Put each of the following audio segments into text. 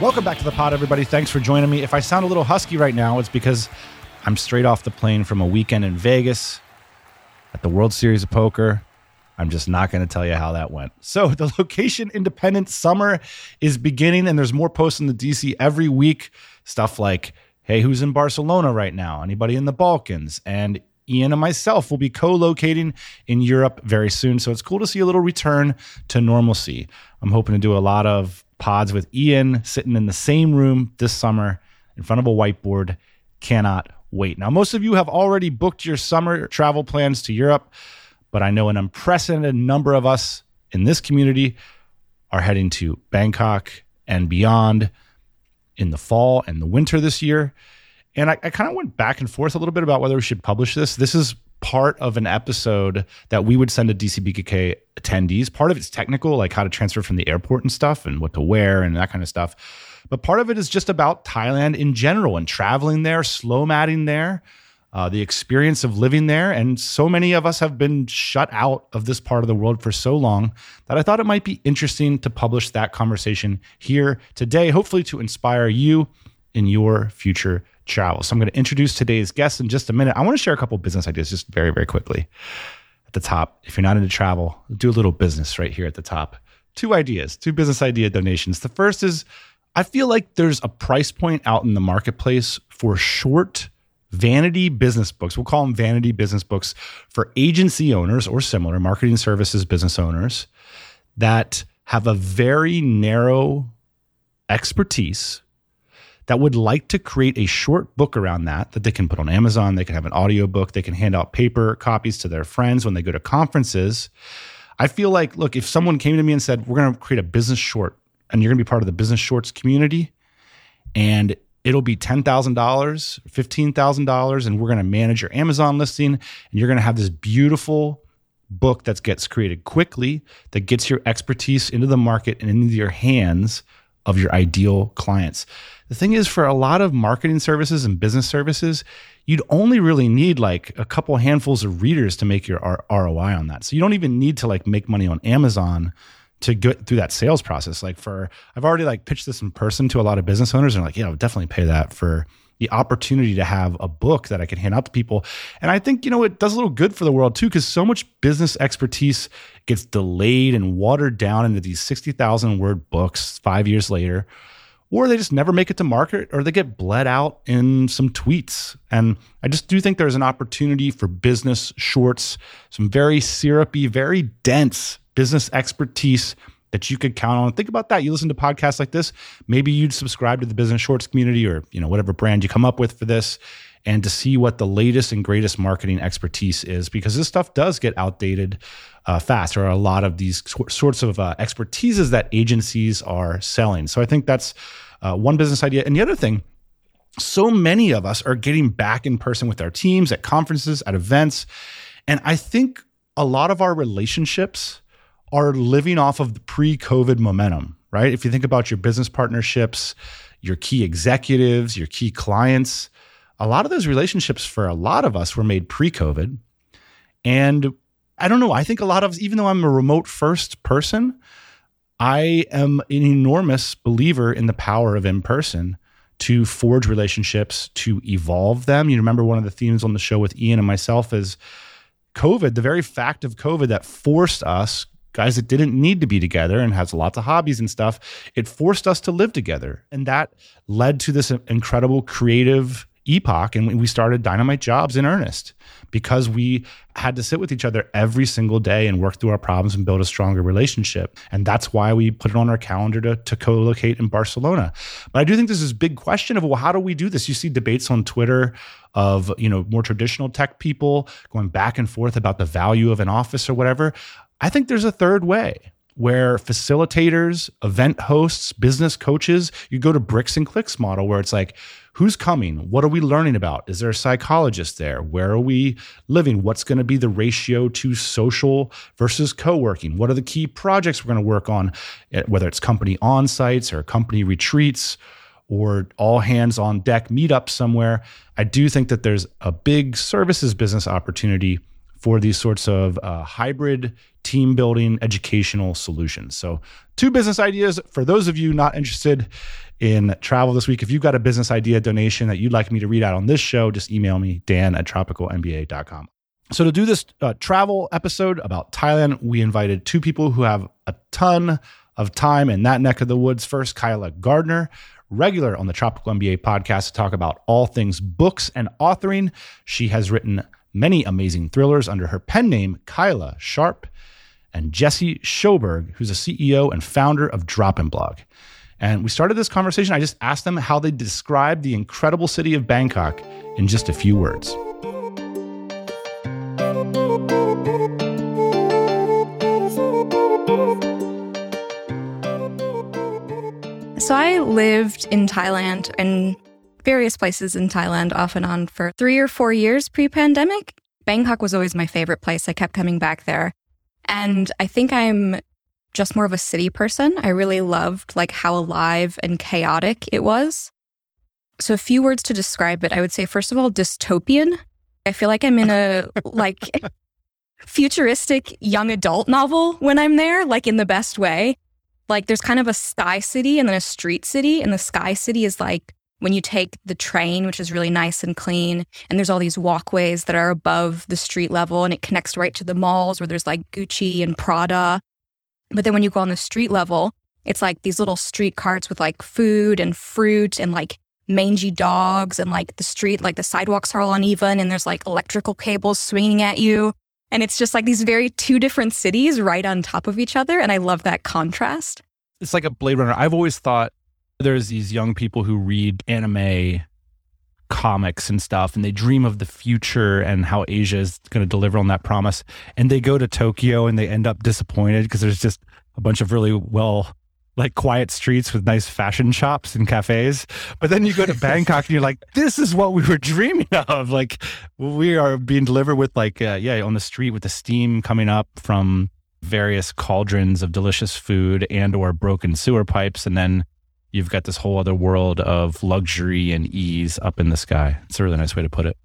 Welcome back to the pod, everybody. Thanks for joining me. If I sound a little husky right now, it's because I'm straight off the plane from a weekend in Vegas at the World Series of Poker. I'm just not going to tell you how that went. So, the location independent summer is beginning, and there's more posts in the DC every week. Stuff like, hey, who's in Barcelona right now? Anybody in the Balkans? And Ian and myself will be co locating in Europe very soon. So, it's cool to see a little return to normalcy. I'm hoping to do a lot of pods with Ian sitting in the same room this summer in front of a whiteboard. Cannot wait. Now, most of you have already booked your summer travel plans to Europe, but I know an unprecedented number of us in this community are heading to Bangkok and beyond in the fall and the winter this year. And I, I kind of went back and forth a little bit about whether we should publish this. This is part of an episode that we would send to DCBKK attendees. Part of it's technical, like how to transfer from the airport and stuff and what to wear and that kind of stuff. But part of it is just about Thailand in general and traveling there, slow matting there, uh, the experience of living there. And so many of us have been shut out of this part of the world for so long that I thought it might be interesting to publish that conversation here today, hopefully to inspire you in your future travel. So I'm going to introduce today's guest in just a minute. I want to share a couple business ideas just very, very quickly. At the top, if you're not into travel, do a little business right here at the top. Two ideas, two business idea donations. The first is I feel like there's a price point out in the marketplace for short vanity business books. We'll call them vanity business books for agency owners or similar marketing services business owners that have a very narrow expertise that would like to create a short book around that that they can put on Amazon, they can have an audio book, they can hand out paper copies to their friends when they go to conferences. I feel like, look, if someone came to me and said, We're going to create a business short and you're going to be part of the business shorts community, and it'll be $10,000, $15,000, and we're going to manage your Amazon listing, and you're going to have this beautiful book that gets created quickly, that gets your expertise into the market and into your hands of your ideal clients. The thing is, for a lot of marketing services and business services, you'd only really need like a couple handfuls of readers to make your ROI on that. So you don't even need to like make money on Amazon to get through that sales process. Like for, I've already like pitched this in person to a lot of business owners and like, yeah, I'll definitely pay that for the opportunity to have a book that I can hand out to people. And I think, you know, it does a little good for the world too, because so much business expertise gets delayed and watered down into these 60,000 word books five years later or they just never make it to market or they get bled out in some tweets. And I just do think there's an opportunity for business shorts, some very syrupy, very dense business expertise that you could count on. Think about that. You listen to podcasts like this, maybe you'd subscribe to the business shorts community or, you know, whatever brand you come up with for this and to see what the latest and greatest marketing expertise is because this stuff does get outdated uh, fast. There are a lot of these sorts of uh, expertises that agencies are selling. So I think that's uh, one business idea. And the other thing, so many of us are getting back in person with our teams at conferences, at events. And I think a lot of our relationships are living off of the pre COVID momentum, right? If you think about your business partnerships, your key executives, your key clients, a lot of those relationships for a lot of us were made pre COVID. And I don't know, I think a lot of, even though I'm a remote first person, I am an enormous believer in the power of in person to forge relationships, to evolve them. You remember one of the themes on the show with Ian and myself is COVID, the very fact of COVID that forced us, guys that didn't need to be together and has lots of hobbies and stuff, it forced us to live together. And that led to this incredible creative epoch and we started dynamite jobs in earnest because we had to sit with each other every single day and work through our problems and build a stronger relationship. And that's why we put it on our calendar to, to co-locate in barcelona. But i do think there's this big question of well how do we do this? You see debates on twitter of you know more traditional tech people going back and forth about the value of an office or whatever. I think there's a third way where facilitators, event hosts, business coaches, you go to bricks and clicks model where it's like, who's coming? What are we learning about? Is there a psychologist there? Where are we living? What's going to be the ratio to social versus co working? What are the key projects we're going to work on, eh, whether it's company on sites or company retreats? Or all hands on deck meetup somewhere. I do think that there's a big services business opportunity for these sorts of uh, hybrid team building educational solutions. So, two business ideas for those of you not interested in travel this week. If you've got a business idea donation that you'd like me to read out on this show, just email me, dan at tropicalmba.com. So, to do this uh, travel episode about Thailand, we invited two people who have a ton of time in that neck of the woods. First, Kyla Gardner, regular on the Tropical MBA podcast to talk about all things books and authoring. She has written many amazing thrillers under her pen name, Kyla Sharp, and Jesse Schoberg, who's a CEO and founder of DropInBlog. And we started this conversation. I just asked them how they describe the incredible city of Bangkok in just a few words. So I lived in Thailand and various places in Thailand off and on for three or four years pre pandemic. Bangkok was always my favorite place. I kept coming back there. And I think I'm just more of a city person. I really loved like how alive and chaotic it was. So a few words to describe it. I would say first of all dystopian. I feel like I'm in a like futuristic young adult novel when I'm there, like in the best way. Like there's kind of a sky city and then a street city and the sky city is like when you take the train, which is really nice and clean, and there's all these walkways that are above the street level and it connects right to the malls where there's like Gucci and Prada. But then when you go on the street level, it's like these little street carts with like food and fruit and like mangy dogs and like the street, like the sidewalks are all uneven and there's like electrical cables swinging at you. And it's just like these very two different cities right on top of each other. And I love that contrast. It's like a Blade Runner. I've always thought there's these young people who read anime comics and stuff and they dream of the future and how Asia is going to deliver on that promise. And they go to Tokyo and they end up disappointed because there's just a bunch of really well like quiet streets with nice fashion shops and cafes. But then you go to Bangkok and you're like this is what we were dreaming of. Like we are being delivered with like uh, yeah on the street with the steam coming up from various cauldrons of delicious food and or broken sewer pipes. And then you've got this whole other world of luxury and ease up in the sky. It's a really nice way to put it.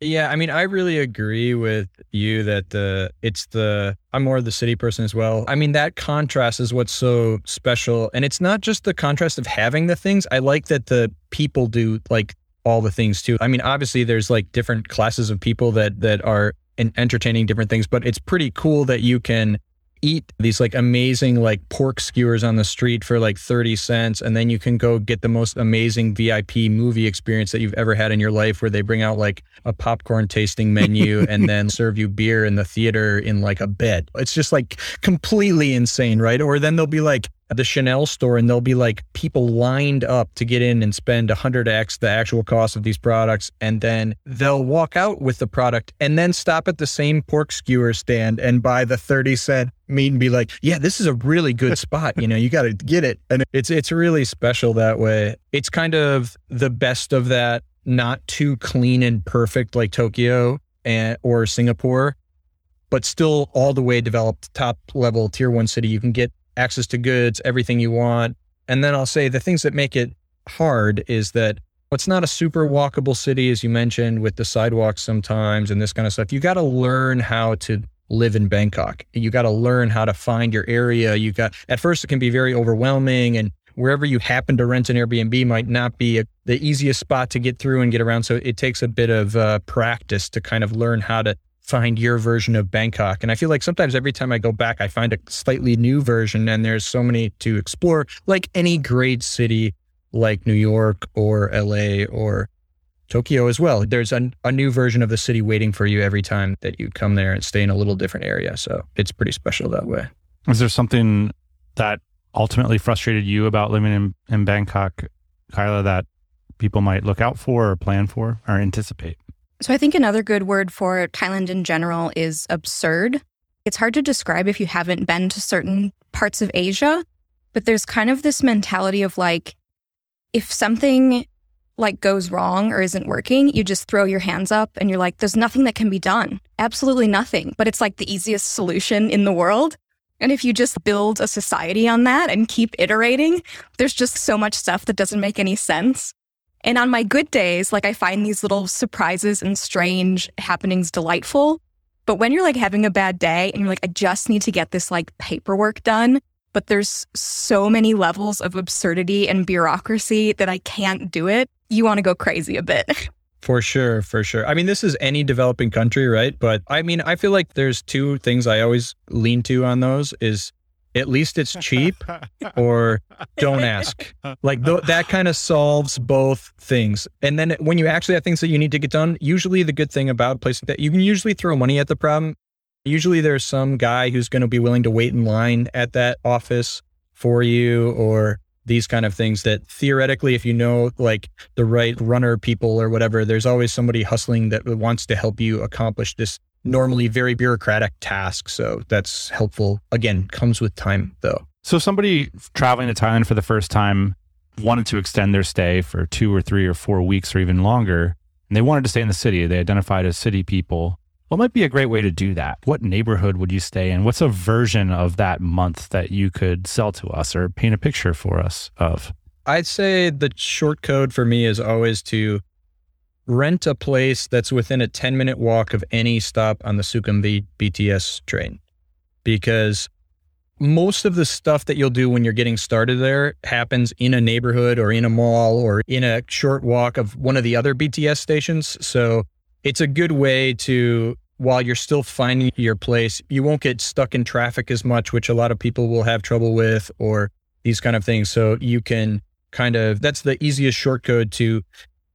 Yeah, I mean, I really agree with you that the it's the I'm more of the city person as well. I mean, that contrast is what's so special, and it's not just the contrast of having the things. I like that the people do like all the things too. I mean, obviously, there's like different classes of people that that are entertaining different things, but it's pretty cool that you can eat these like amazing like pork skewers on the street for like 30 cents and then you can go get the most amazing VIP movie experience that you've ever had in your life where they bring out like a popcorn tasting menu and then serve you beer in the theater in like a bed. It's just like completely insane, right? Or then they'll be like at the Chanel store and there'll be like people lined up to get in and spend 100x the actual cost of these products. And then they'll walk out with the product and then stop at the same pork skewer stand and buy the 30 cent meat and be like, yeah, this is a really good spot. You know, you got to get it. And it's, it's really special that way. It's kind of the best of that, not too clean and perfect like Tokyo and, or Singapore, but still all the way developed top level tier one city. You can get access to goods, everything you want. And then I'll say the things that make it hard is that it's not a super walkable city, as you mentioned, with the sidewalks sometimes and this kind of stuff. You got to learn how to live in Bangkok. You got to learn how to find your area. You got, at first, it can be very overwhelming and wherever you happen to rent an Airbnb might not be a, the easiest spot to get through and get around. So it takes a bit of uh, practice to kind of learn how to find your version of Bangkok. And I feel like sometimes every time I go back, I find a slightly new version, and there's so many to explore, like any great city like New York or LA or Tokyo as well. There's a, a new version of the city waiting for you every time that you come there and stay in a little different area. So it's pretty special that way. Is there something that ultimately frustrated you about living in, in Bangkok, Kyla, that people might look out for or plan for or anticipate? So I think another good word for Thailand in general is absurd. It's hard to describe if you haven't been to certain parts of Asia, but there's kind of this mentality of like, if something like goes wrong or isn't working, you just throw your hands up and you're like, there's nothing that can be done. Absolutely nothing. But it's like the easiest solution in the world. And if you just build a society on that and keep iterating, there's just so much stuff that doesn't make any sense. And on my good days, like I find these little surprises and strange happenings delightful. But when you're like having a bad day and you're like, I just need to get this like paperwork done, but there's so many levels of absurdity and bureaucracy that I can't do it, you want to go crazy a bit. For sure, for sure. I mean, this is any developing country, right? But I mean, I feel like there's two things I always lean to on those is at least it's cheap or don't ask. Like th- that kind of solves both things. And then when you actually have things that you need to get done, usually the good thing about places that you can usually throw money at the problem. Usually there's some guy who's going to be willing to wait in line at that office for you or these kind of things that theoretically, if you know like the right runner people or whatever, there's always somebody hustling that wants to help you accomplish this normally very bureaucratic task. So that's helpful. Again, comes with time though. So somebody traveling to Thailand for the first time wanted to extend their stay for two or three or four weeks or even longer, and they wanted to stay in the city. They identified as city people. What might be a great way to do that? What neighborhood would you stay in? What's a version of that month that you could sell to us or paint a picture for us of? I'd say the short code for me is always to rent a place that's within a 10 minute walk of any stop on the Sukhumvit BTS train. Because most of the stuff that you'll do when you're getting started there happens in a neighborhood or in a mall or in a short walk of one of the other BTS stations. So it's a good way to while you're still finding your place, you won't get stuck in traffic as much, which a lot of people will have trouble with, or these kind of things. So you can kind of, that's the easiest short code to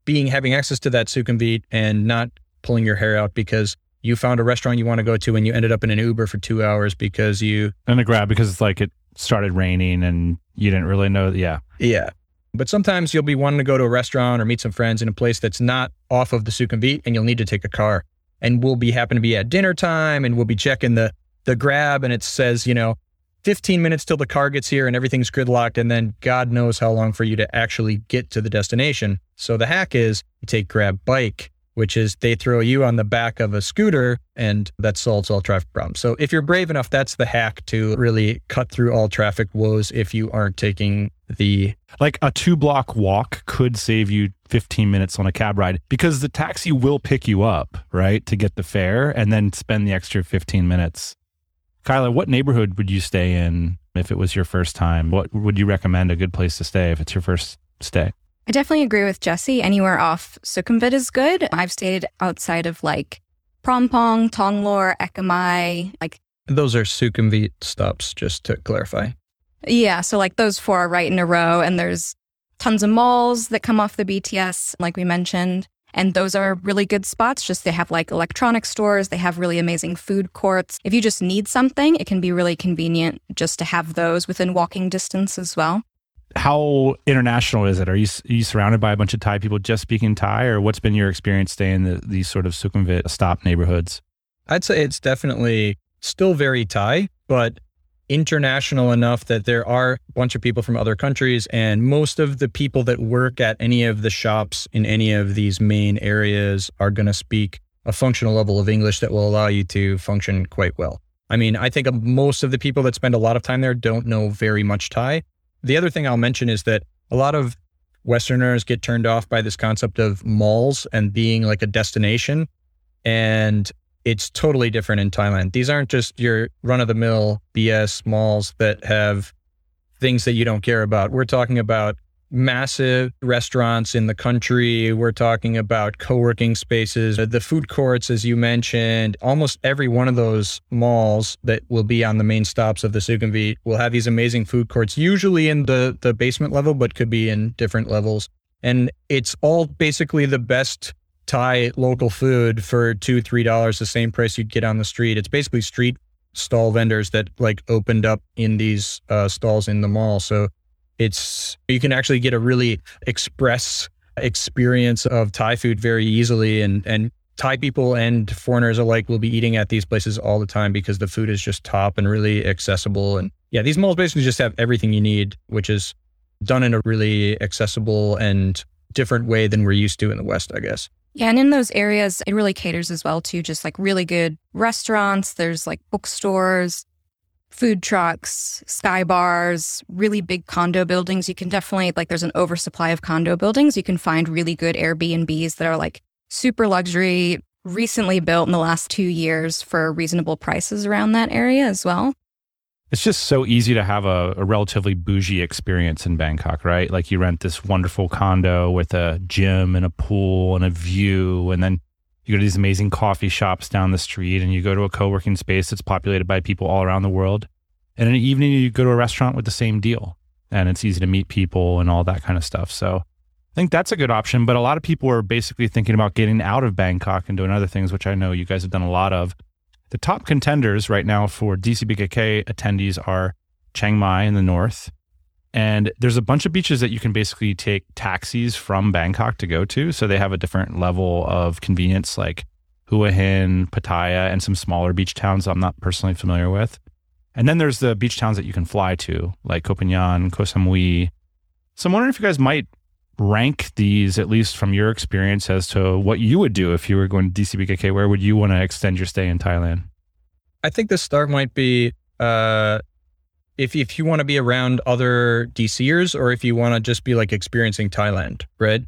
being, having access to that Sukhumvit and not pulling your hair out because you found a restaurant you want to go to and you ended up in an Uber for two hours because you. And a grab because it's like it started raining and you didn't really know. Yeah. Yeah. But sometimes you'll be wanting to go to a restaurant or meet some friends in a place that's not off of the Sukhumvit and you'll need to take a car and we'll be happen to be at dinner time and we'll be checking the the grab and it says, you know, 15 minutes till the car gets here and everything's gridlocked and then God knows how long for you to actually get to the destination. So the hack is you take grab bike, which is they throw you on the back of a scooter and that solves all traffic problems. So if you're brave enough, that's the hack to really cut through all traffic woes if you aren't taking the like a two block walk could save you 15 minutes on a cab ride because the taxi will pick you up, right, to get the fare and then spend the extra 15 minutes. Kyla, what neighborhood would you stay in if it was your first time? What would you recommend a good place to stay if it's your first stay? I definitely agree with Jesse. Anywhere off Sukhumvit is good. I've stayed outside of like Phrom Phong, Tonglor, Ekamai, like those are Sukhumvit stops, just to clarify. Yeah, so like those four are right in a row, and there's tons of malls that come off the BTS, like we mentioned. And those are really good spots. Just they have like electronic stores, they have really amazing food courts. If you just need something, it can be really convenient just to have those within walking distance as well. How international is it? Are you are you surrounded by a bunch of Thai people just speaking Thai, or what's been your experience staying in the, these sort of Sukhumvit stop neighborhoods? I'd say it's definitely still very Thai, but international enough that there are a bunch of people from other countries and most of the people that work at any of the shops in any of these main areas are going to speak a functional level of English that will allow you to function quite well. I mean, I think most of the people that spend a lot of time there don't know very much Thai. The other thing I'll mention is that a lot of Westerners get turned off by this concept of malls and being like a destination. And it's totally different in Thailand. These aren't just your run of the mill BS malls that have things that you don't care about. We're talking about massive restaurants in the country. We're talking about co working spaces, uh, the food courts, as you mentioned. Almost every one of those malls that will be on the main stops of the Sukhumvit will have these amazing food courts, usually in the, the basement level, but could be in different levels. And it's all basically the best Thai local food for two, three dollars, the same price you'd get on the street. It's basically street stall vendors that like opened up in these uh, stalls in the mall. So it's you can actually get a really express experience of Thai food very easily and and Thai people and foreigners alike will be eating at these places all the time because the food is just top and really accessible. And yeah, these malls basically just have everything you need, which is done in a really accessible and different way than we're used to in the West, I guess. Yeah, and in those areas, it really caters as well to just like really good restaurants. There's like bookstores, food trucks, sky bars, really big condo buildings. You can definitely, like, there's an oversupply of condo buildings. You can find really good Airbnbs that are like super luxury, recently built in the last two years for reasonable prices around that area as well. It's just so easy to have a, a, relatively bougie experience in Bangkok, right? Like you rent this wonderful condo with a gym and a pool and a view, and then you go to these amazing coffee shops down the street, and you go to a co working space that's populated by people all around the world. And in the evening, you go to a restaurant with the same deal, and it's easy to meet people and all that kind of stuff. So I think that's a good option. But a lot of people are basically thinking about getting out of Bangkok and doing other things, which I know you guys have done a lot of. The top contenders right now for DCBKK attendees are Chiang Mai in the north. And there's a bunch of beaches that you can basically take taxis from Bangkok to go to. So they have a different level of convenience, like Hua Hin, Pattaya, and some smaller beach towns I'm not personally familiar with. And then there's the beach towns that you can fly to, like Phangan, Koh Samui. So I'm wondering if you guys might rank these, at least from your experience, as to what you would do if you were going to DCBKK. Where would you want to extend your stay in Thailand? I think the start might be uh, if if you want to be around other DCers or if you want to just be like experiencing Thailand, right?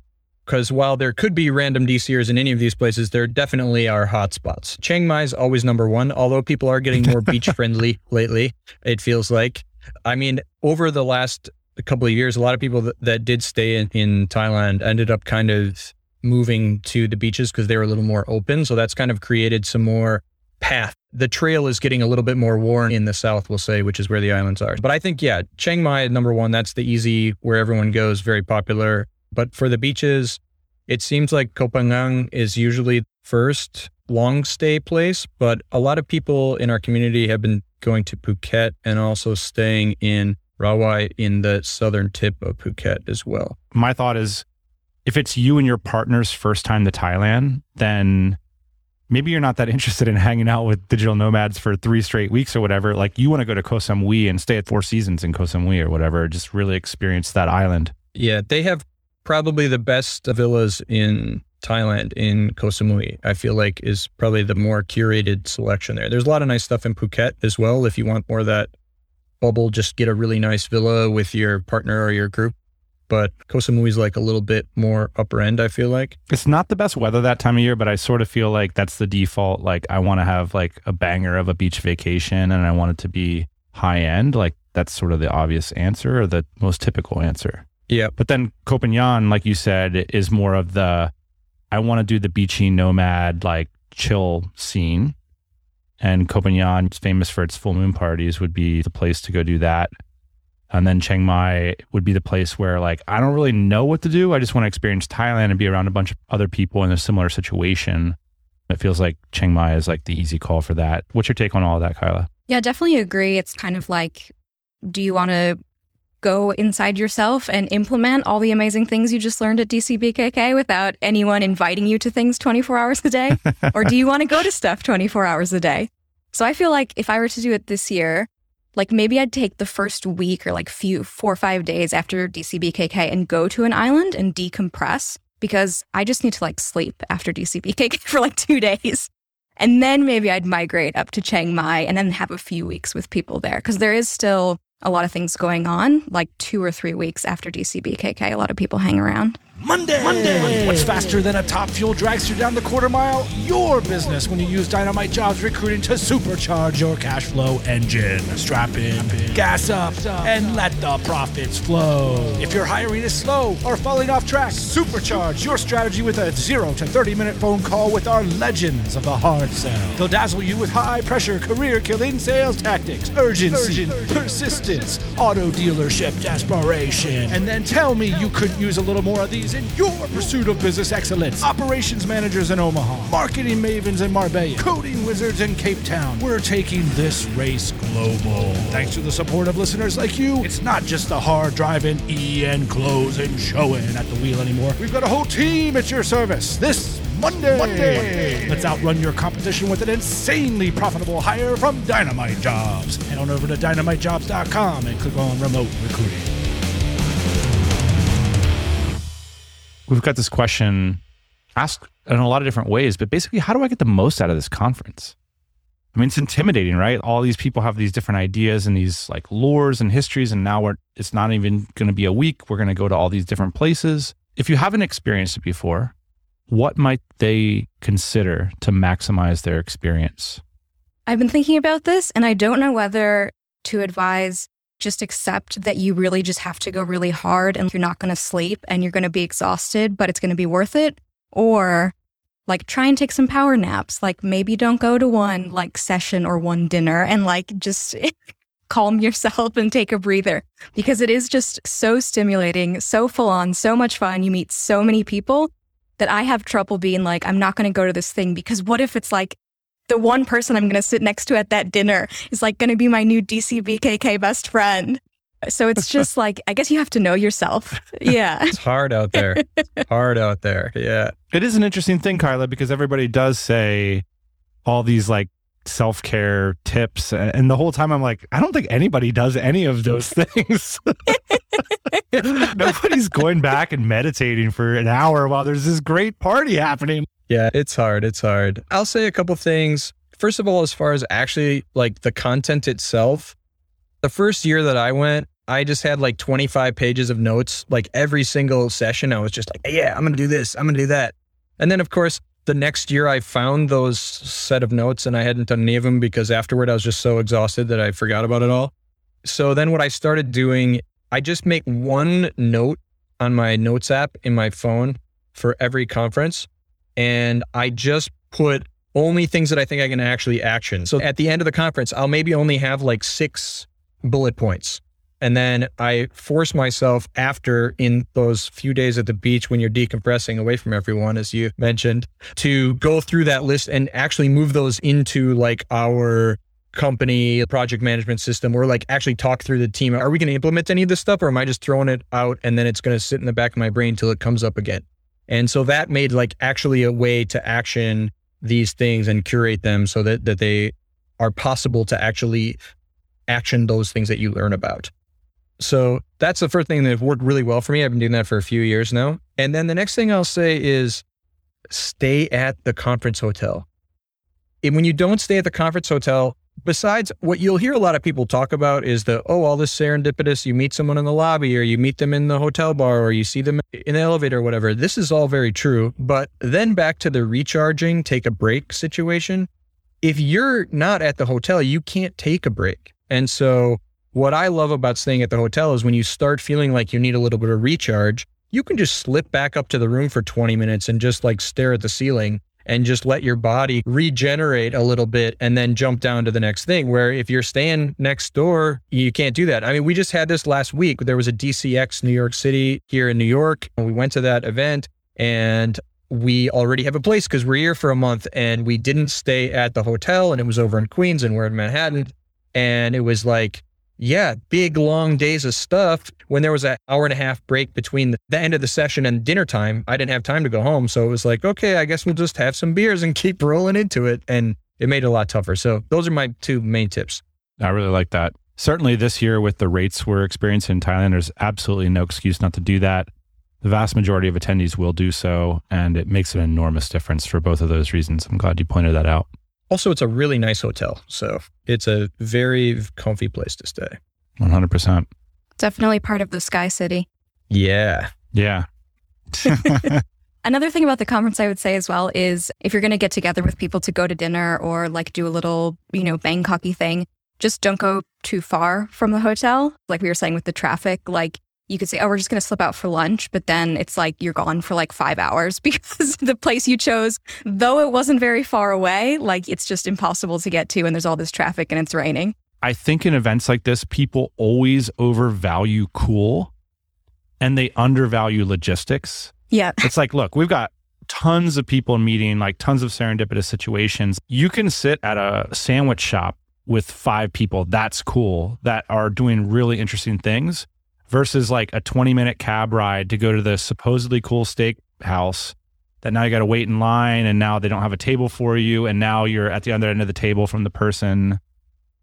Because while there could be random DCers in any of these places, there definitely are hotspots. Chiang Mai is always number one, although people are getting more beach friendly lately, it feels like. I mean, over the last a couple of years, a lot of people that, that did stay in, in Thailand ended up kind of moving to the beaches because they were a little more open. So that's kind of created some more path. The trail is getting a little bit more worn in the south, we'll say, which is where the islands are. But I think, yeah, Chiang Mai, number one, that's the easy where everyone goes, very popular. But for the beaches, it seems like Koh Phangan is usually first long stay place, but a lot of people in our community have been going to Phuket and also staying in Rawai in the southern tip of Phuket as well. My thought is if it's you and your partner's first time to Thailand, then maybe you're not that interested in hanging out with digital nomads for three straight weeks or whatever. Like you want to go to Koh Samui and stay at Four Seasons in Koh Samui or whatever, just really experience that island. Yeah, they have probably the best villas in Thailand in Koh Samui. I feel like is probably the more curated selection there. There's a lot of nice stuff in Phuket as well if you want more of that bubble, just get a really nice villa with your partner or your group. But Koh Samui is like a little bit more upper end, I feel like. It's not the best weather that time of year, but I sort of feel like that's the default. Like I want to have like a banger of a beach vacation and I want it to be high end. Like that's sort of the obvious answer or the most typical answer. Yeah. But then Phangan, like you said, is more of the I want to do the beachy nomad, like chill scene and Phangan, famous for its full moon parties, would be the place to go do that. And then Chiang Mai would be the place where, like, I don't really know what to do. I just want to experience Thailand and be around a bunch of other people in a similar situation. It feels like Chiang Mai is like the easy call for that. What's your take on all of that, Kyla? Yeah, definitely agree. It's kind of like, do you want to go inside yourself and implement all the amazing things you just learned at DCBKK without anyone inviting you to things 24 hours a day? or do you want to go to stuff 24 hours a day? So I feel like if I were to do it this year, like maybe I'd take the first week or like few four or five days after DCBKK and go to an island and decompress because I just need to like sleep after DCBKK for like two days. And then maybe I'd migrate up to Chiang Mai and then have a few weeks with people there because there is still a lot of things going on, like two or three weeks after DCBKK. A lot of people hang around. Monday. Monday. What's faster than a top fuel dragster down the quarter mile? Your business when you use Dynamite Jobs Recruiting to supercharge your cash flow engine. Strap in, gas up, and let the profits flow. If your hiring is slow or falling off track, supercharge your strategy with a 0 to 30 minute phone call with our legends of the hard sell. They'll dazzle you with high pressure, career killing sales tactics, urgency, persistence, auto dealership desperation, and then tell me you couldn't use a little more of these in your pursuit of business excellence. Operations managers in Omaha, marketing mavens in Marbella, coding wizards in Cape Town. We're taking this race global. Thanks to the support of listeners like you, it's not just the hard driving, E and closing, showing at the wheel anymore. We've got a whole team at your service. This Monday. Monday. Let's outrun your competition with an insanely profitable hire from Dynamite Jobs. Head on over to dynamitejobs.com and click on remote recruiting. We've got this question asked in a lot of different ways, but basically, how do I get the most out of this conference? I mean, it's intimidating, right? All these people have these different ideas and these like lores and histories, and now we're it's not even going to be a week. We're going to go to all these different places. If you haven't experienced it before, what might they consider to maximize their experience? I've been thinking about this, and I don't know whether to advise just accept that you really just have to go really hard and you're not going to sleep and you're going to be exhausted, but it's going to be worth it, or like try and take some power naps. Like maybe don't go to one like session or one dinner and like just calm yourself and take a breather because it is just so stimulating, so full on, so much fun. You meet so many people that I have trouble being like, I'm not going to go to this thing because what if it's like the one person I'm going to sit next to at that dinner is like going to be my new DCBKK best friend. So it's just like, I guess you have to know yourself. Yeah. It's hard out there. It's hard out there. Yeah. It is an interesting thing, Kyla, because everybody does say all these like self care tips. And the whole time I'm like, I don't think anybody does any of those things. Nobody's going back and meditating for an hour while there's this great party happening. Yeah, it's hard. It's hard. I'll say a couple things. First of all, as far as actually like the content itself, the first year that I went, I just had like 25 pages of notes. Like every single session, I was just like, yeah, I'm going to do this, I'm going to do that. And then, of course, the next year I found those set of notes and I hadn't done any of them because afterward I was just so exhausted that I forgot about it all. So then what I started doing, I just make one note on my notes app in my phone for every conference. And I just put only things that I think I can actually action. So at the end of the conference, I'll maybe only have like six bullet points. And then I force myself after in those few days at the beach when you're decompressing away from everyone, as you mentioned, to go through that list and actually move those into like our company project management system or like actually talk through the team. Are we going to implement any of this stuff or am I just throwing it out and then it's going to sit in the back of my brain till it comes up again? And so that made like actually a way to action these things and curate them so that, that they are possible to actually action those things that you learn about. So that's the first thing that worked really well for me. I've been doing that for a few years now. And then the next thing I'll say is stay at the conference hotel. And when you don't stay at the conference hotel, besides what you'll hear a lot of people talk about is the, oh, all this serendipitous, you meet someone in the lobby or you meet them in the hotel bar or you see them in the elevator or whatever. This is all very true. But then back to the recharging, take a break situation. If you're not at the hotel, you can't take a break. And so what I love about staying at the hotel is when you start feeling like you need a little bit of recharge, you can just slip back up to the room for 20 minutes and just like stare at the ceiling and just let your body regenerate a little bit and then jump down to the next thing. Where if you're staying next door, you can't do that. I mean, we just had this last week. There was a DCX New York City here in New York. And we went to that event and we already have a place because we're here for a month and we didn't stay at the hotel and it was over in Queens and we're in Manhattan. And it was like, yeah, big long days of stuff. When there was an hour and a half break between the end of the session and dinner time, I didn't have time to go home. So it was like, okay, I guess we'll just have some beers and keep rolling into it. And it made it a lot tougher. So those are my two main tips. I really like that. Certainly this year with the rates we're experiencing in Thailand, there's absolutely no excuse not to do that. The vast majority of attendees will do so, and it makes an enormous difference for both of those reasons. I'm glad you pointed that out. Also, it's a really nice hotel. So it's a very comfy place to stay. 100%. Definitely part of the Sky City. Yeah. Yeah. Another thing about the conference I would say as well is if you're going to get together with people to go to dinner or like do a little, you know, Bangkoky thing, just don't go too far from the hotel. Like we were saying with the traffic, like you could say, oh, we're just going to slip out for lunch, but then it's like you're gone for like five hours because the place you chose, though it wasn't very far away, like it's just impossible to get to and there's all this traffic and it's raining. I think in events like this, people always overvalue cool and they undervalue logistics. Yeah. It's like, look, we've got tons of people meeting, like tons of serendipitous situations. You can sit at a sandwich shop with five people. That's cool that are doing really interesting things versus like a 20 minute cab ride to go to the supposedly cool steak house that now you got to wait in line and now they don't have a table for you and now you're at the other end of the table from the person.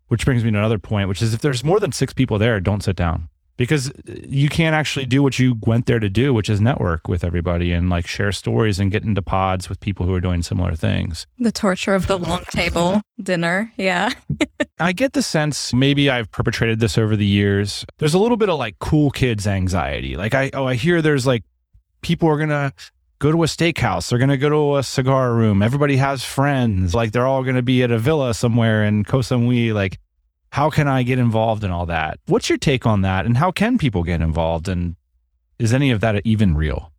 Which brings me to another point which is if there's more than six people there don't sit down because you can't actually do what you went there to do which is network with everybody and like share stories and get into pods with people who are doing similar things The torture of the long table dinner. Yeah. I get the sense maybe I've perpetrated this over the years. There's a little bit of like cool kids anxiety. Like I oh I hear there's like people are going to go to a steakhouse, they're going to go to a cigar room. Everybody has friends. Like they're all going to be at a villa somewhere in Koh Samui like how can I get involved in all that? What's your take on that and how can people get involved and is any of that even real?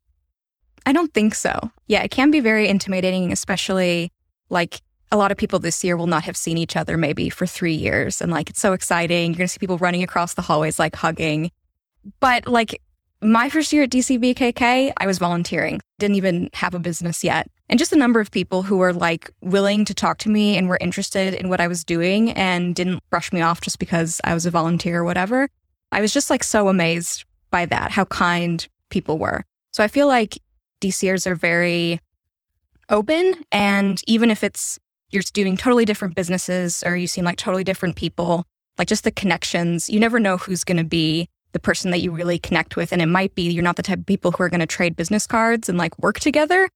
I don't think so. Yeah, it can be very intimidating, especially like a lot of people this year will not have seen each other maybe for three years. And like, it's so exciting. You're going to see people running across the hallways, like hugging. But like, my first year at DCBKK, I was volunteering, didn't even have a business yet. And just a number of people who were like willing to talk to me and were interested in what I was doing and didn't brush me off just because I was a volunteer or whatever. I was just like so amazed by that, how kind people were. So I feel like DCers are very open. And even if it's you're doing totally different businesses or you seem like totally different people, like just the connections, you never know who's going to be the person that you really connect with. And it might be you're not the type of people who are going to trade business cards and like work together,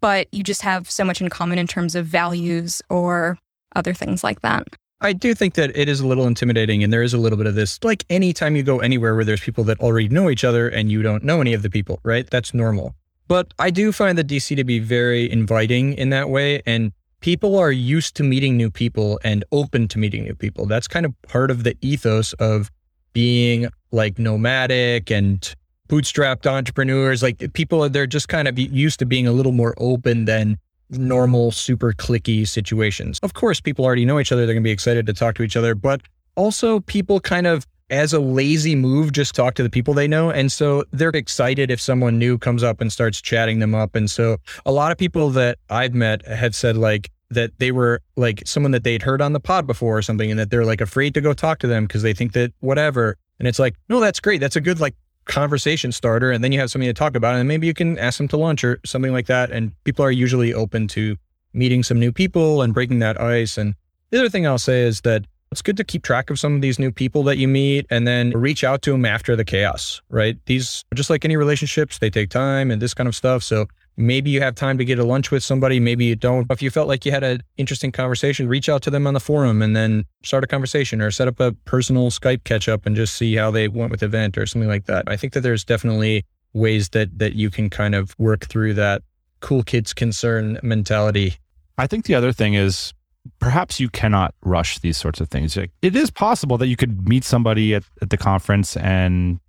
but you just have so much in common in terms of values or other things like that. I do think that it is a little intimidating and there is a little bit of this. Like anytime you go anywhere where there's people that already know each other and you don't know any of the people, right? That's normal. But I do find the DC to be very inviting in that way. And people are used to meeting new people and open to meeting new people. That's kind of part of the ethos of being like nomadic and bootstrapped entrepreneurs. Like people, they're just kind of used to being a little more open than normal, super cliquey situations. Of course, people already know each other. They're going to be excited to talk to each other, but also people kind of as a lazy move, just talk to the people they know. And so they're excited if someone new comes up and starts chatting them up. And so a lot of people that I've met have said like that they were like someone that they'd heard on the pod before or something, and that they're like afraid to go talk to them because they think that whatever. And it's like, no, that's great. That's a good like conversation starter. And then you have something to talk about. And maybe you can ask them to lunch or something like that. And people are usually open to meeting some new people and breaking that ice. And the other thing I'll say is that it's good to keep track of some of these new people that you meet and then reach out to them after the chaos, right? These, just like any relationships, they take time and this kind of stuff. So maybe you have time to get a lunch with somebody, maybe you don't. If you felt like you had an interesting conversation, reach out to them on the forum and then start a conversation or set up a personal Skype catch up and just see how they went with the event or something like that. I think that there's definitely ways that that you can kind of work through that cool kids concern mentality. I think the other thing is perhaps you cannot rush these sorts of things. It is possible that you could meet somebody at, at the conference and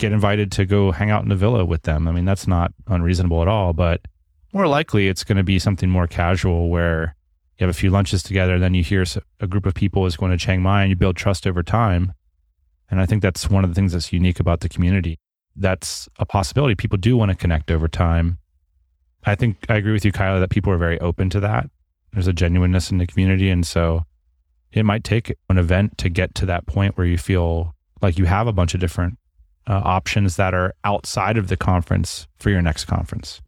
get invited to go hang out in the villa with them. I mean, that's not unreasonable at all, but more likely it's going to be something more casual where you have a few lunches together, then you hear a group of people is going to Chiang Mai and you build trust over time. And I think that's one of the things that's unique about the community. That's a possibility. People do want to connect over time. I think I agree with you, Kyla, that people are very open to that there's a genuineness in the community. And so it might take an event to get to that point where you feel like you have a bunch of different uh, options that are outside of the conference for your next conference.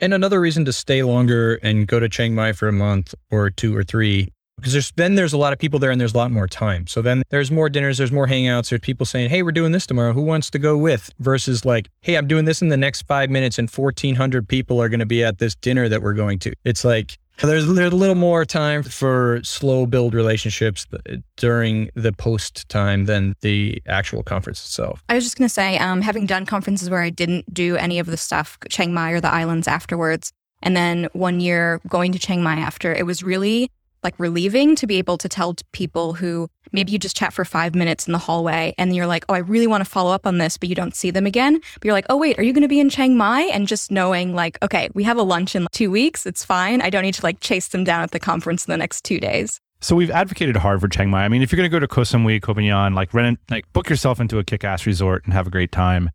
And another reason to stay longer and go to Chiang Mai for a month or two or three, because there's then there's a lot of people there and there's a lot more time. So then there's more dinners, there's more hangouts, there's people saying, Hey, we're doing this tomorrow. Who wants to go with? Versus like, Hey, I'm doing this in the next five minutes and 1400 people are going to be at this dinner that we're going to. It's like, there's, there's a little more time for slow build relationships during the post time than the actual conference itself. I was just going to say, um, having done conferences where I didn't do any of the stuff, Chiang Mai or the islands afterwards, and then one year going to Chiang Mai after, it was really like relieving to be able to tell people who maybe you just chat for five minutes in the hallway and you're like, oh, I really want to follow up on this, but you don't see them again. But you're like, oh, wait, are you going to be in Chiang Mai? And just knowing like, okay, we have a lunch in two weeks. It's fine. I don't need to like chase them down at the conference in the next two days. So we've advocated hard for Chiang Mai. I mean, if you're going to go to Koh Samui, Phangan, like rent, like book yourself into a kick-ass resort and have a great time.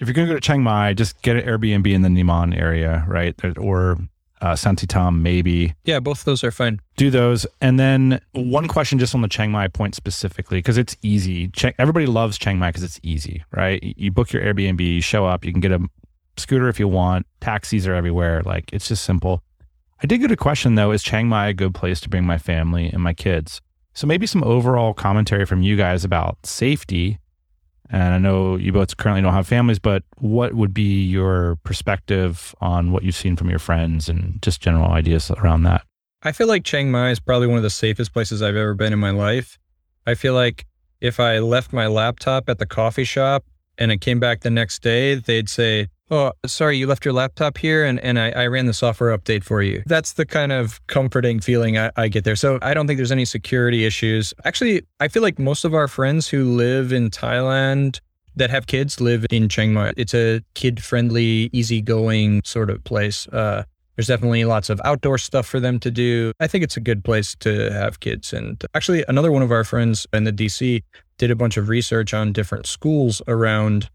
If you're going to go to Chiang Mai, just get an Airbnb in the Nimman area, right? Or uh, Santitham, maybe. Yeah, both of those are fine. Do those. And then one question just on the Chiang Mai point specifically, because it's easy. Chiang, everybody loves Chiang Mai because it's easy, right? You book your Airbnb, you show up, you can get a scooter if you want. Taxis are everywhere. Like it's just simple. I did get a question though is Chiang Mai a good place to bring my family and my kids? So maybe some overall commentary from you guys about safety. And I know you both currently don't have families, but what would be your perspective on what you've seen from your friends and just general ideas around that? I feel like Chiang Mai is probably one of the safest places I've ever been in my life. I feel like if I left my laptop at the coffee shop and it came back the next day, they'd say, Oh, sorry, you left your laptop here and, and I, I ran the software update for you. That's the kind of comforting feeling I, I get there. So I don't think there's any security issues. Actually, I feel like most of our friends who live in Thailand that have kids live in Chiang Mai. It's a kid friendly, easygoing sort of place. Uh, there's definitely lots of outdoor stuff for them to do. I think it's a good place to have kids. And actually, another one of our friends in the DC did a bunch of research on different schools around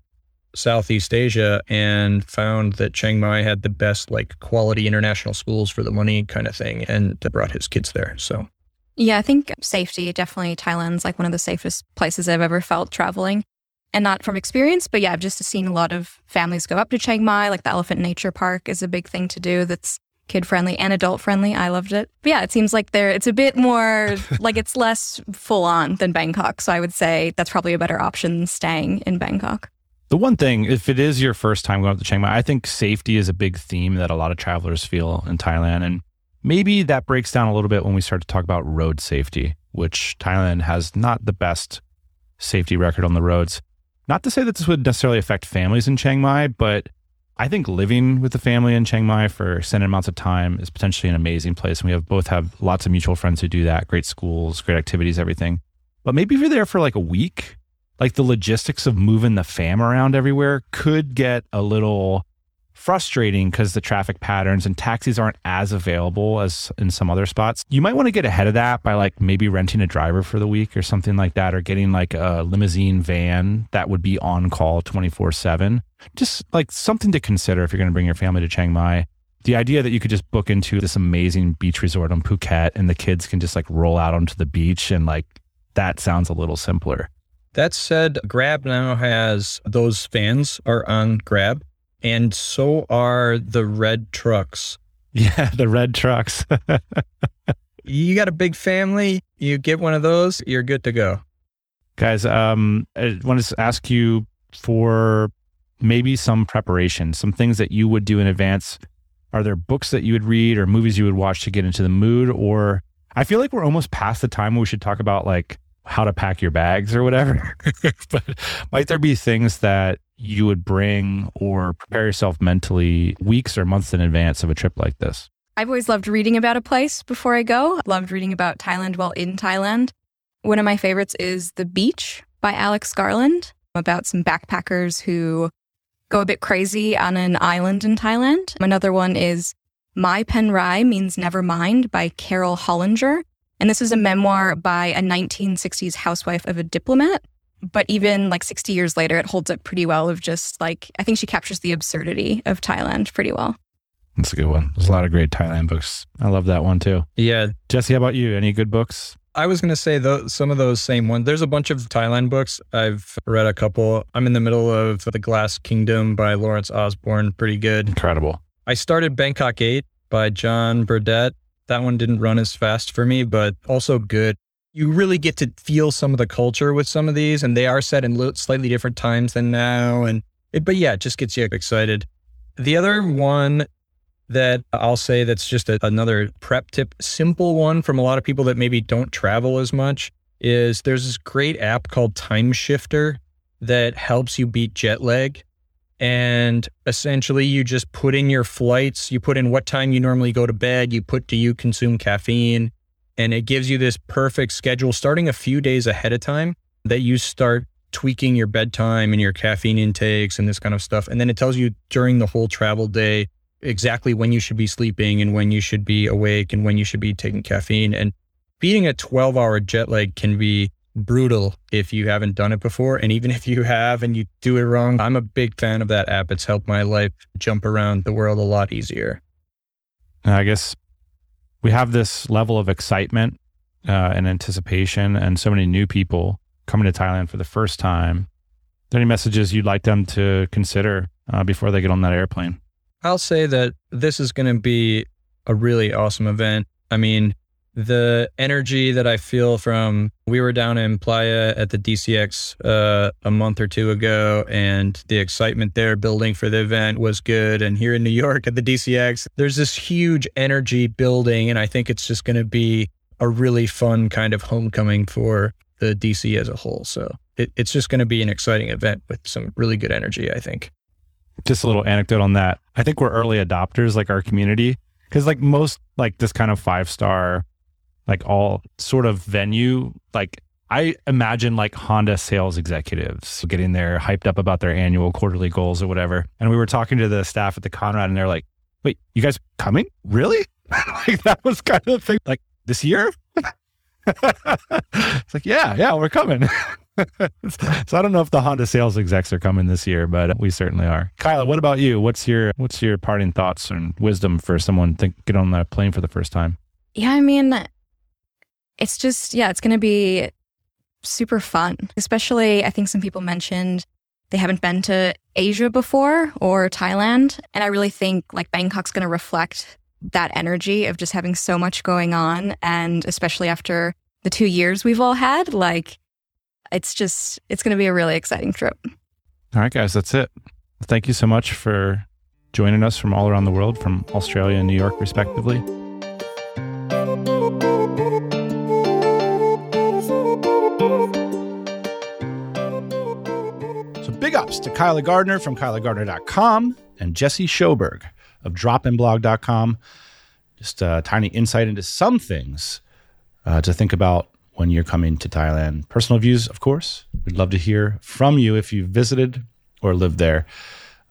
Southeast Asia and found that Chiang Mai had the best like quality international schools for the money kind of thing and that brought his kids there. So yeah, I think safety definitely Thailand's like one of the safest places I've ever felt traveling. And not from experience, but yeah, I've just seen a lot of families go up to Chiang Mai. Like the Elephant Nature Park is a big thing to do that's kid friendly and adult friendly. I loved it. But yeah, it seems like there it's a bit more like it's less full on than Bangkok. So I would say that's probably a better option than staying in Bangkok. The one thing, if it is your first time going up to Chiang Mai, I think safety is a big theme that a lot of travelers feel in Thailand. And maybe that breaks down a little bit when we start to talk about road safety, which Thailand has not the best safety record on the roads. Not to say that this would necessarily affect families in Chiang Mai, but I think living with the family in Chiang Mai for extended amounts of time is potentially an amazing place. And we have both have lots of mutual friends who do that, great schools, great activities, everything. But maybe if you're there for like a week, like the logistics of moving the fam around everywhere could get a little frustrating because the traffic patterns and taxis aren't as available as in some other spots. You might want to get ahead of that by like maybe renting a driver for the week or something like that, or getting like a limousine van that would be on call 24 7. Just like something to consider if you're going to bring your family to Chiang Mai. The idea that you could just book into this amazing beach resort on Phuket and the kids can just like roll out onto the beach and like that sounds a little simpler. That said, Grab now has those fans are on Grab, and so are the red trucks. Yeah, the red trucks. you got a big family, you get one of those, you're good to go. Guys, um, I want to ask you for maybe some preparation, some things that you would do in advance. Are there books that you would read or movies you would watch to get into the mood? Or I feel like we're almost past the time we should talk about like how to pack your bags or whatever. but might there be things that you would bring or prepare yourself mentally weeks or months in advance of a trip like this? I've always loved reading about a place before I go. Loved reading about Thailand while in Thailand. One of my favorites is The Beach by Alex Garland about some backpackers who go a bit crazy on an island in Thailand. Another one is Mai Pen Rai Means Never Mind by Carol Hollinger. And this is a memoir by a 1960s housewife of a diplomat. But even like 60 years later, it holds up pretty well of just like, I think she captures the absurdity of Thailand pretty well. That's a good one. There's a lot of great Thailand books. I love that one too. Yeah. Jesse, how about you? Any good books? I was going to say though, some of those same ones. There's a bunch of Thailand books. I've read a couple. I'm in the middle of The Glass Kingdom by Lawrence Osborne. Pretty good. Incredible. I started Bangkok 8 by John Burdett. That one didn't run as fast for me, but also good. You really get to feel some of the culture with some of these, and they are set in slightly different times than now. And it, but yeah, it just gets you excited. The other one that I'll say that's just a, another prep tip, simple one from a lot of people that maybe don't travel as much is there's this great app called Timeshifter that helps you beat jet lag. And essentially, you just put in your flights, you put in what time you normally go to bed, you put do you consume caffeine, and it gives you this perfect schedule starting a few days ahead of time that you start tweaking your bedtime and your caffeine intakes and this kind of stuff. And then it tells you during the whole travel day exactly when you should be sleeping and when you should be awake and when you should be taking caffeine. And beating a 12 hour jet lag can be brutal if you haven't done it before. And even if you have and you do it wrong, I'm a big fan of that app. It's helped my life jump around the world a lot easier. I guess we have this level of excitement uh, and anticipation, and so many new people coming to Thailand for the first time. Are there any messages you'd like them to consider uh, before they get on that airplane. I'll say that this is going to be a really awesome event. I mean, the energy that I feel from we were down in Playa at the DCX uh, a month or two ago, and the excitement there building for the event was good. And here in New York at the DCX, there's this huge energy building, and I think it's just going to be a really fun kind of homecoming for the DC as a whole. So it, it's just going to be an exciting event with some really good energy, I think. Just a little anecdote on that. I think we're early adopters, like our community, because like most like this kind of five star like all sort of venue like I imagine like Honda sales executives getting there hyped up about their annual quarterly goals or whatever. And we were talking to the staff at the Conrad and they're like, wait, you guys coming? Really? like that was kind of the thing. Like this year? it's like, yeah, yeah, we're coming. so I don't know if the Honda sales execs are coming this year, but we certainly are. Kyla, what about you? What's your what's your parting thoughts and wisdom for someone think get on the plane for the first time? Yeah, I mean, it's just, yeah, it's going to be super fun. Especially, I think some people mentioned they haven't been to Asia before or Thailand. And I really think like Bangkok's going to reflect that energy of just having so much going on. And especially after the two years we've all had, like it's just, it's going to be a really exciting trip. All right, guys, that's it. Thank you so much for joining us from all around the world, from Australia and New York, respectively. To Kyla Gardner from kylagardner.com and Jesse Schoberg of dropinblog.com. Just a tiny insight into some things uh, to think about when you're coming to Thailand. Personal views, of course. We'd love to hear from you if you've visited or lived there.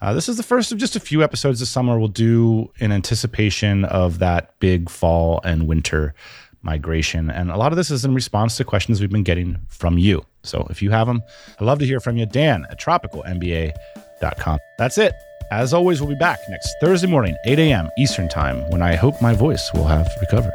Uh, this is the first of just a few episodes this summer we'll do in anticipation of that big fall and winter migration. And a lot of this is in response to questions we've been getting from you. So if you have them, I'd love to hear from you. Dan at tropicalmba.com. That's it. As always, we'll be back next Thursday morning, 8 a.m. Eastern Time, when I hope my voice will have recovered.